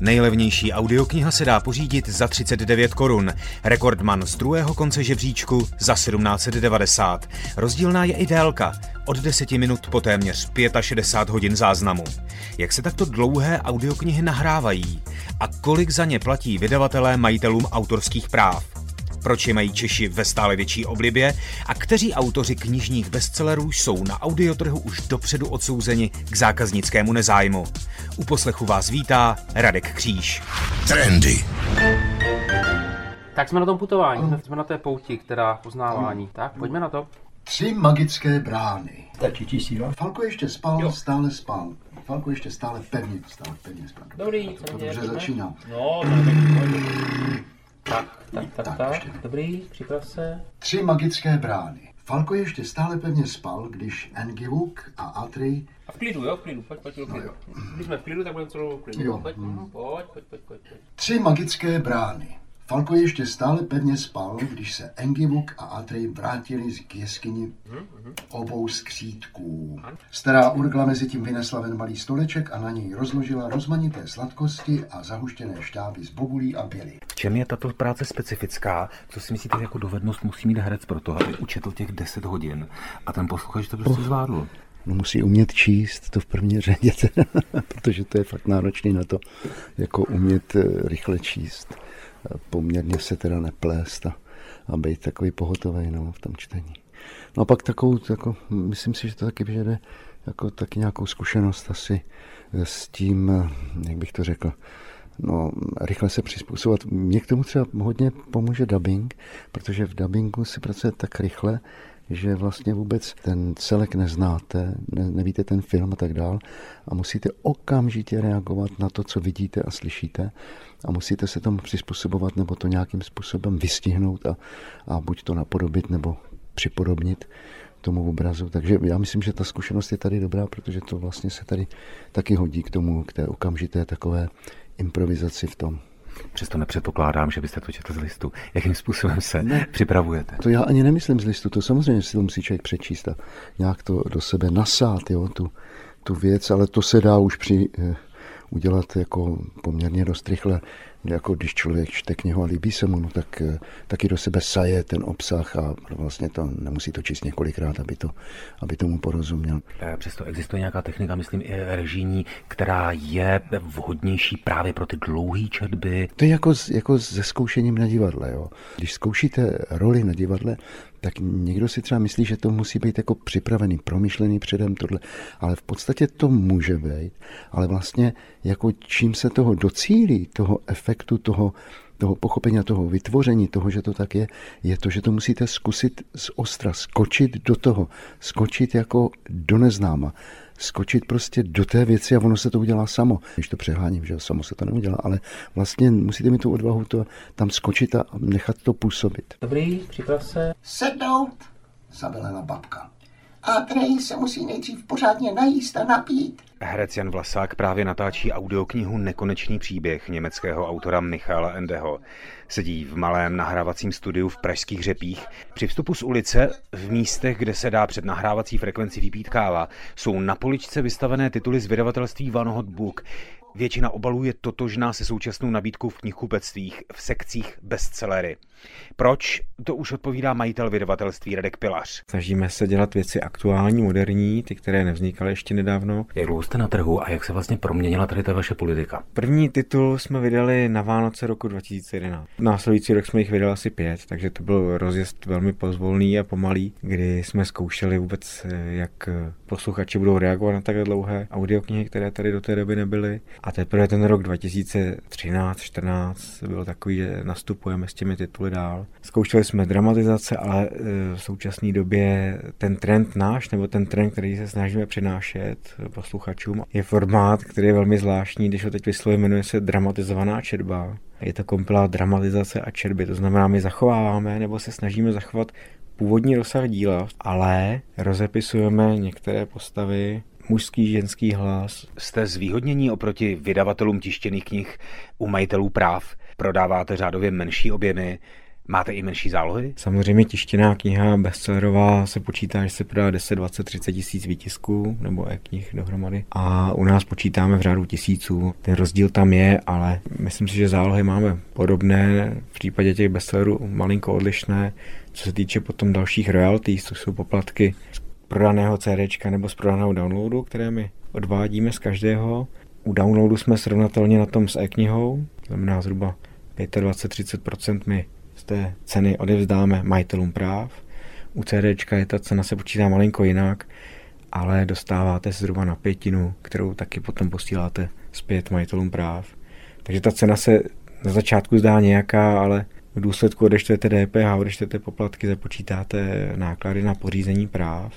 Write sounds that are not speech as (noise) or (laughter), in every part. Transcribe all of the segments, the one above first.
Nejlevnější audiokniha se dá pořídit za 39 korun. Rekordman z druhého konce žebříčku za 1790. Rozdílná je i délka. Od 10 minut po téměř 65 hodin záznamu. Jak se takto dlouhé audioknihy nahrávají? A kolik za ně platí vydavatelé majitelům autorských práv? Proč je mají Češi ve stále větší oblibě a kteří autoři knižních bestsellerů jsou na audiotrhu už dopředu odsouzeni k zákaznickému nezájmu. U poslechu vás vítá Radek Kříž. Trendy. Tak jsme na tom putování, jsme na té pouti, která poznávání. Tak, pojďme na to. Tři magické brány. Stačí číslo. Falko ještě spal, jo. stále spal. Falko ještě stále pevně, stále pevně spal. Dobrý, co to dobře začíná. No, tak, tak, tak, tak, tak, dobrý, připrav se. Tři magické brány. Falko ještě stále pevně spal, když Engivuk a Atri... A v klidu, jo, v klidu, pojď, pojď, pojď. No, Když jsme v klidu, tak budeme celou v klidu. Jo. Pojď, hmm. pojď, pojď, pojď, pojď. Tři magické brány. Falko ještě stále pevně spal, když se Engivuk a Atrej vrátili z jeskyni obou skřítků. Stará Urgla mezi tím vynesla ven malý stoleček a na něj rozložila rozmanité sladkosti a zahuštěné šťávy z bobulí a běly. V čem je tato práce specifická? Co si myslíte, jako dovednost musí mít herec pro to, aby učetl těch 10 hodin a ten posluchač to prostě zvládl? No musí umět číst to v první řadě, (laughs) protože to je fakt náročný na to, jako umět eh, rychle číst poměrně se teda neplést a, a být takový pohotový no, v tom čtení. No a pak takovou, jako, myslím si, že to taky vyžaduje jako taky nějakou zkušenost asi s tím, jak bych to řekl, no, rychle se přizpůsobovat. Mně k tomu třeba hodně pomůže dubbing, protože v dubbingu se pracuje tak rychle, že vlastně vůbec ten celek neznáte, ne, nevíte ten film a tak dál a musíte okamžitě reagovat na to, co vidíte a slyšíte a musíte se tomu přizpůsobovat nebo to nějakým způsobem vystihnout a, a buď to napodobit nebo připodobnit tomu obrazu. Takže já myslím, že ta zkušenost je tady dobrá, protože to vlastně se tady taky hodí k tomu, k té okamžité takové improvizaci v tom. Přesto nepředpokládám, že byste to četl z listu. Jakým způsobem se ne, připravujete? To já ani nemyslím z listu, to samozřejmě si to musí člověk přečíst a nějak to do sebe nasát, jo, tu, tu věc, ale to se dá už při, eh, udělat jako poměrně dost rychle jako když člověk čte knihu a líbí se mu, no tak eh, taky do sebe saje ten obsah a vlastně to nemusí to číst několikrát, aby, to, aby tomu porozuměl. Eh, přesto existuje nějaká technika, myslím i režijní, která je vhodnější právě pro ty dlouhé četby. To je jako, jako se zkoušením na divadle. Jo. Když zkoušíte roli na divadle, tak někdo si třeba myslí, že to musí být jako připravený, promyšlený předem tohle, ale v podstatě to může být, ale vlastně jako čím se toho docílí, toho efektu, toho, toho pochopení, toho vytvoření, toho, že to tak je, je to, že to musíte zkusit z ostra, skočit do toho, skočit jako do neznáma skočit prostě do té věci a ono se to udělá samo. Když to přeháním, že samo se to neudělá, ale vlastně musíte mít tu odvahu to tam skočit a nechat to působit. Dobrý, připrav se. Sednout, zavelela babka. A Trej se musí nejdřív pořádně najíst a napít. Herec Jan Vlasák právě natáčí audioknihu Nekonečný příběh německého autora Michala Endeho. Sedí v malém nahrávacím studiu v Pražských řepích. Při vstupu z ulice, v místech, kde se dá před nahrávací frekvenci vypít káva, jsou na poličce vystavené tituly z vydavatelství Van Hot Book. Většina obalů je totožná se současnou nabídkou v knihkupectvích v sekcích bestsellery. Proč? To už odpovídá majitel vydavatelství Radek Pilař. Snažíme se dělat věci aktuální, moderní, ty, které nevznikaly ještě nedávno. Jak dlouho jste na trhu a jak se vlastně proměnila tady ta vaše politika? První titul jsme vydali na Vánoce roku 2011. Následující rok jsme jich vydali asi pět, takže to byl rozjezd velmi pozvolný a pomalý, kdy jsme zkoušeli vůbec, jak posluchači budou reagovat na takhle dlouhé audioknihy, které tady do té doby nebyly. A teprve ten rok 2013-14 byl takový, že nastupujeme s těmi tituly dál. Zkoušeli jsme dramatizace, ale e, v současné době ten trend náš, nebo ten trend, který se snažíme přinášet posluchačům, je formát, který je velmi zvláštní, když ho teď vyslovím, jmenuje se dramatizovaná četba. Je to kompilát dramatizace a četby, to znamená, my zachováváme nebo se snažíme zachovat původní rozsah díla, ale rozepisujeme některé postavy mužský, ženský hlas. Jste zvýhodnění oproti vydavatelům tištěných knih u majitelů práv? Prodáváte řádově menší objemy? Máte i menší zálohy? Samozřejmě tištěná kniha bestsellerová se počítá, že se prodá 10, 20, 30 tisíc výtisků nebo e-knih dohromady. A u nás počítáme v řádu tisíců. Ten rozdíl tam je, ale myslím si, že zálohy máme podobné. V případě těch bestsellerů malinko odlišné. Co se týče potom dalších royalties, což jsou poplatky z prodaného CD nebo z prodaného downloadu, které my odvádíme z každého. U downloadu jsme srovnatelně na tom s e-knihou, znamená zhruba 25-30% my z té ceny odevzdáme majitelům práv. U CD je ta cena se počítá malinko jinak, ale dostáváte zhruba na pětinu, kterou taky potom posíláte zpět majitelům práv. Takže ta cena se na začátku zdá nějaká, ale v důsledku odečtete DPH, odečtete poplatky, započítáte náklady na pořízení práv.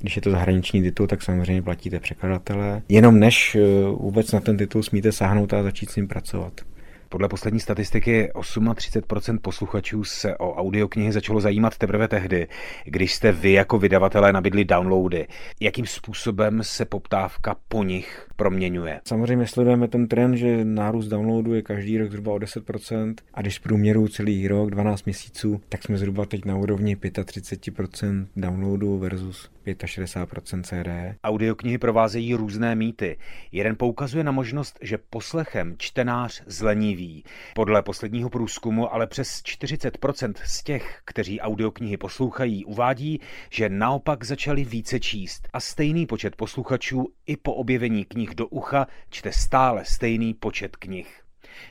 Když je to zahraniční titul, tak samozřejmě platíte překladatele. Jenom než eh, vůbec na ten titul smíte sáhnout a začít s ním pracovat. Podle poslední statistiky 38% posluchačů se o audioknihy začalo zajímat teprve tehdy, když jste vy jako vydavatelé nabídli downloady. Jakým způsobem se poptávka po nich proměňuje? Samozřejmě sledujeme ten trend, že nárůst downloadu je každý rok zhruba o 10% a když v průměru celý rok, 12 měsíců, tak jsme zhruba teď na úrovni 35% downloadu versus 65% CD. Audioknihy provázejí různé mýty. Jeden poukazuje na možnost, že poslechem čtenář zleniví. Podle posledního průzkumu ale přes 40% z těch, kteří audioknihy poslouchají, uvádí, že naopak začali více číst a stejný počet posluchačů i po objevení knih do ucha čte stále stejný počet knih.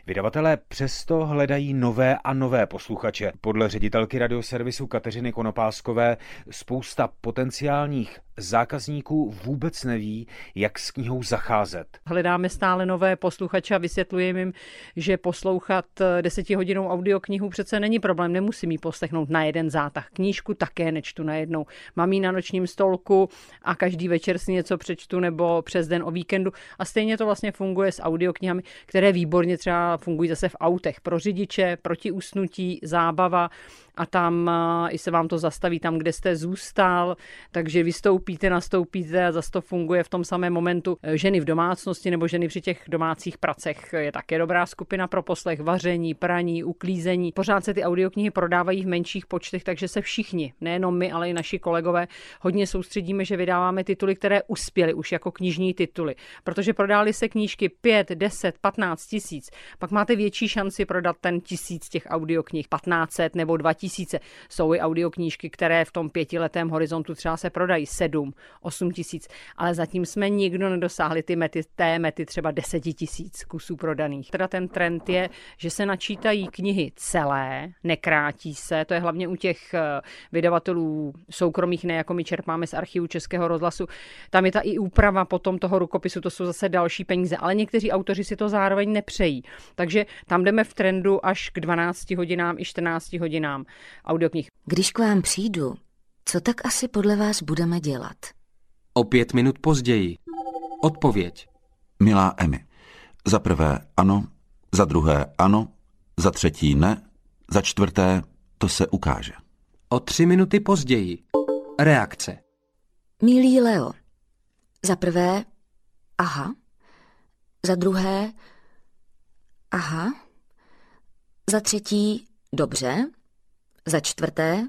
Vydavatelé přesto hledají nové a nové posluchače. Podle ředitelky radioservisu Kateřiny Konopáskové spousta potenciálních zákazníků vůbec neví, jak s knihou zacházet. Hledáme stále nové posluchače a vysvětlujeme jim, že poslouchat desetihodinou audioknihu přece není problém, nemusím ji poslechnout na jeden zátah. Knížku také nečtu najednou. Mám ji na nočním stolku a každý večer si něco přečtu nebo přes den o víkendu. A stejně to vlastně funguje s audioknihami, které výborně třeba fungují zase v autech pro řidiče, proti usnutí, zábava a tam i se vám to zastaví tam, kde jste zůstal, takže vystoupíte, nastoupíte a zase to funguje v tom samém momentu. Ženy v domácnosti nebo ženy při těch domácích pracech je také dobrá skupina pro poslech, vaření, praní, uklízení. Pořád se ty audioknihy prodávají v menších počtech, takže se všichni, nejenom my, ale i naši kolegové, hodně soustředíme, že vydáváme tituly, které uspěly už jako knižní tituly. Protože prodály se knížky 5, 10, 15 tisíc, pak máte větší šanci prodat ten tisíc těch audioknih, 1500 nebo 2000 tisíce. Jsou i audioknížky, které v tom pětiletém horizontu třeba se prodají 7, 8 tisíc, ale zatím jsme nikdo nedosáhli ty mety, té mety třeba 10 tisíc kusů prodaných. Teda ten trend je, že se načítají knihy celé, nekrátí se, to je hlavně u těch eh, vydavatelů soukromých, ne jako my čerpáme z archivu Českého rozhlasu. Tam je ta i úprava potom toho rukopisu, to jsou zase další peníze, ale někteří autoři si to zároveň nepřejí. Takže tam jdeme v trendu až k 12 hodinám i 14 hodinám audioknih. Když k vám přijdu, co tak asi podle vás budeme dělat? O pět minut později. Odpověď. Milá Emy, za prvé ano, za druhé ano, za třetí ne, za čtvrté to se ukáže. O tři minuty později. Reakce. Milý Leo, za prvé aha, za druhé aha, za třetí dobře, za čtvrté,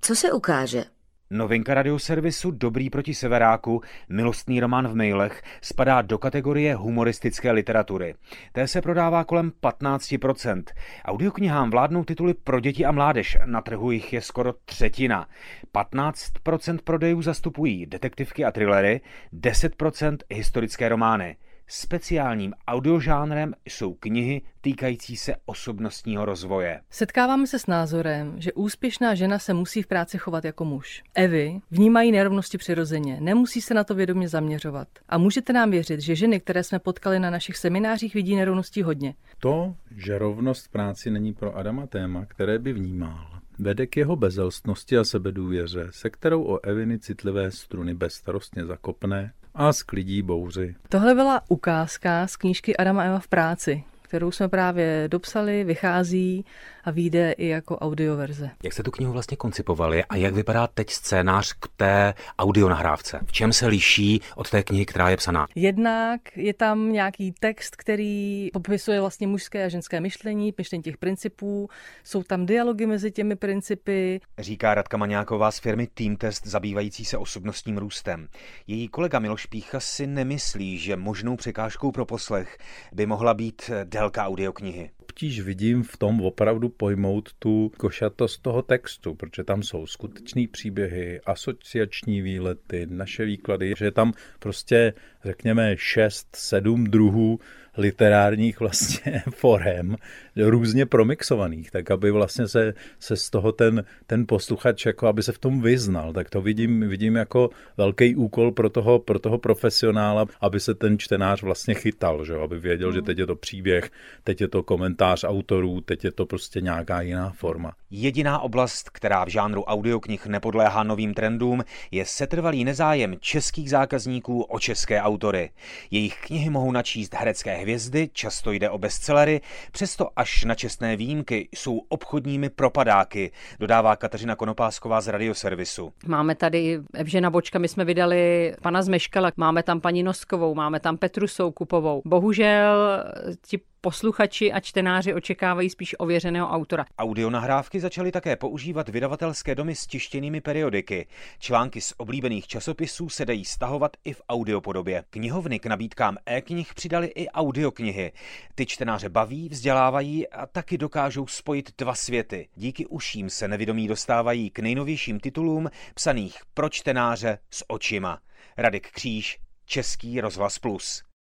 co se ukáže? Novinka radioservisu Dobrý proti severáku, milostný román v mailech, spadá do kategorie humoristické literatury. Té se prodává kolem 15%. Audioknihám vládnou tituly pro děti a mládež, na trhu jich je skoro třetina. 15% prodejů zastupují detektivky a thrillery, 10% historické romány. Speciálním audiožánrem jsou knihy týkající se osobnostního rozvoje. Setkáváme se s názorem, že úspěšná žena se musí v práci chovat jako muž. Evy vnímají nerovnosti přirozeně, nemusí se na to vědomě zaměřovat. A můžete nám věřit, že ženy, které jsme potkali na našich seminářích, vidí nerovností hodně. To, že rovnost v práci není pro Adama téma, které by vnímal, vede k jeho bezelstnosti a sebedůvěře, se kterou o Eviny citlivé struny bezstarostně zakopne a sklidí bouři. Tohle byla ukázka z knížky Adama Eva v práci, kterou jsme právě dopsali, vychází a vyjde i jako audioverze. Jak jste tu knihu vlastně koncipovali a jak vypadá teď scénář k té audionahrávce? V čem se liší od té knihy, která je psaná? Jednak je tam nějaký text, který popisuje vlastně mužské a ženské myšlení, myšlení těch principů, jsou tam dialogy mezi těmi principy. Říká Radka Maňáková z firmy Team Test zabývající se osobnostním růstem. Její kolega Miloš Pícha si nemyslí, že možnou překážkou pro poslech by mohla být délka audioknihy obtíž vidím v tom opravdu pojmout tu košatost toho textu, protože tam jsou skutečné příběhy, asociační výlety, naše výklady, že je tam prostě, řekněme, šest, sedm druhů literárních vlastně (laughs) forem, různě promixovaných, tak aby vlastně se, se z toho ten, ten posluchač, jako aby se v tom vyznal, tak to vidím, vidím jako velký úkol pro toho, pro toho profesionála, aby se ten čtenář vlastně chytal, že? aby věděl, že teď je to příběh, teď je to komentář autorů, teď je to prostě nějaká jiná forma. Jediná oblast, která v žánru audioknih nepodléhá novým trendům, je setrvalý nezájem českých zákazníků o české autory. Jejich knihy mohou načíst herecké hvězdy, často jde o bestsellery, přesto až na čestné výjimky jsou obchodními propadáky, dodává Kateřina Konopásková z radioservisu. Máme tady Evžena Bočka, my jsme vydali pana Zmeškala, máme tam paní Noskovou, máme tam Petru Soukupovou. Bohužel ti posluchači a čtenáři očekávají spíš ověřeného autora. Audionahrávky začaly také používat vydavatelské domy s tištěnými periodiky. Články z oblíbených časopisů se dají stahovat i v audiopodobě. Knihovny k nabídkám e-knih přidali i audioknihy. Ty čtenáře baví, vzdělávají a taky dokážou spojit dva světy. Díky uším se nevědomí dostávají k nejnovějším titulům psaných pro čtenáře s očima. Radek Kříž, Český rozhlas Plus.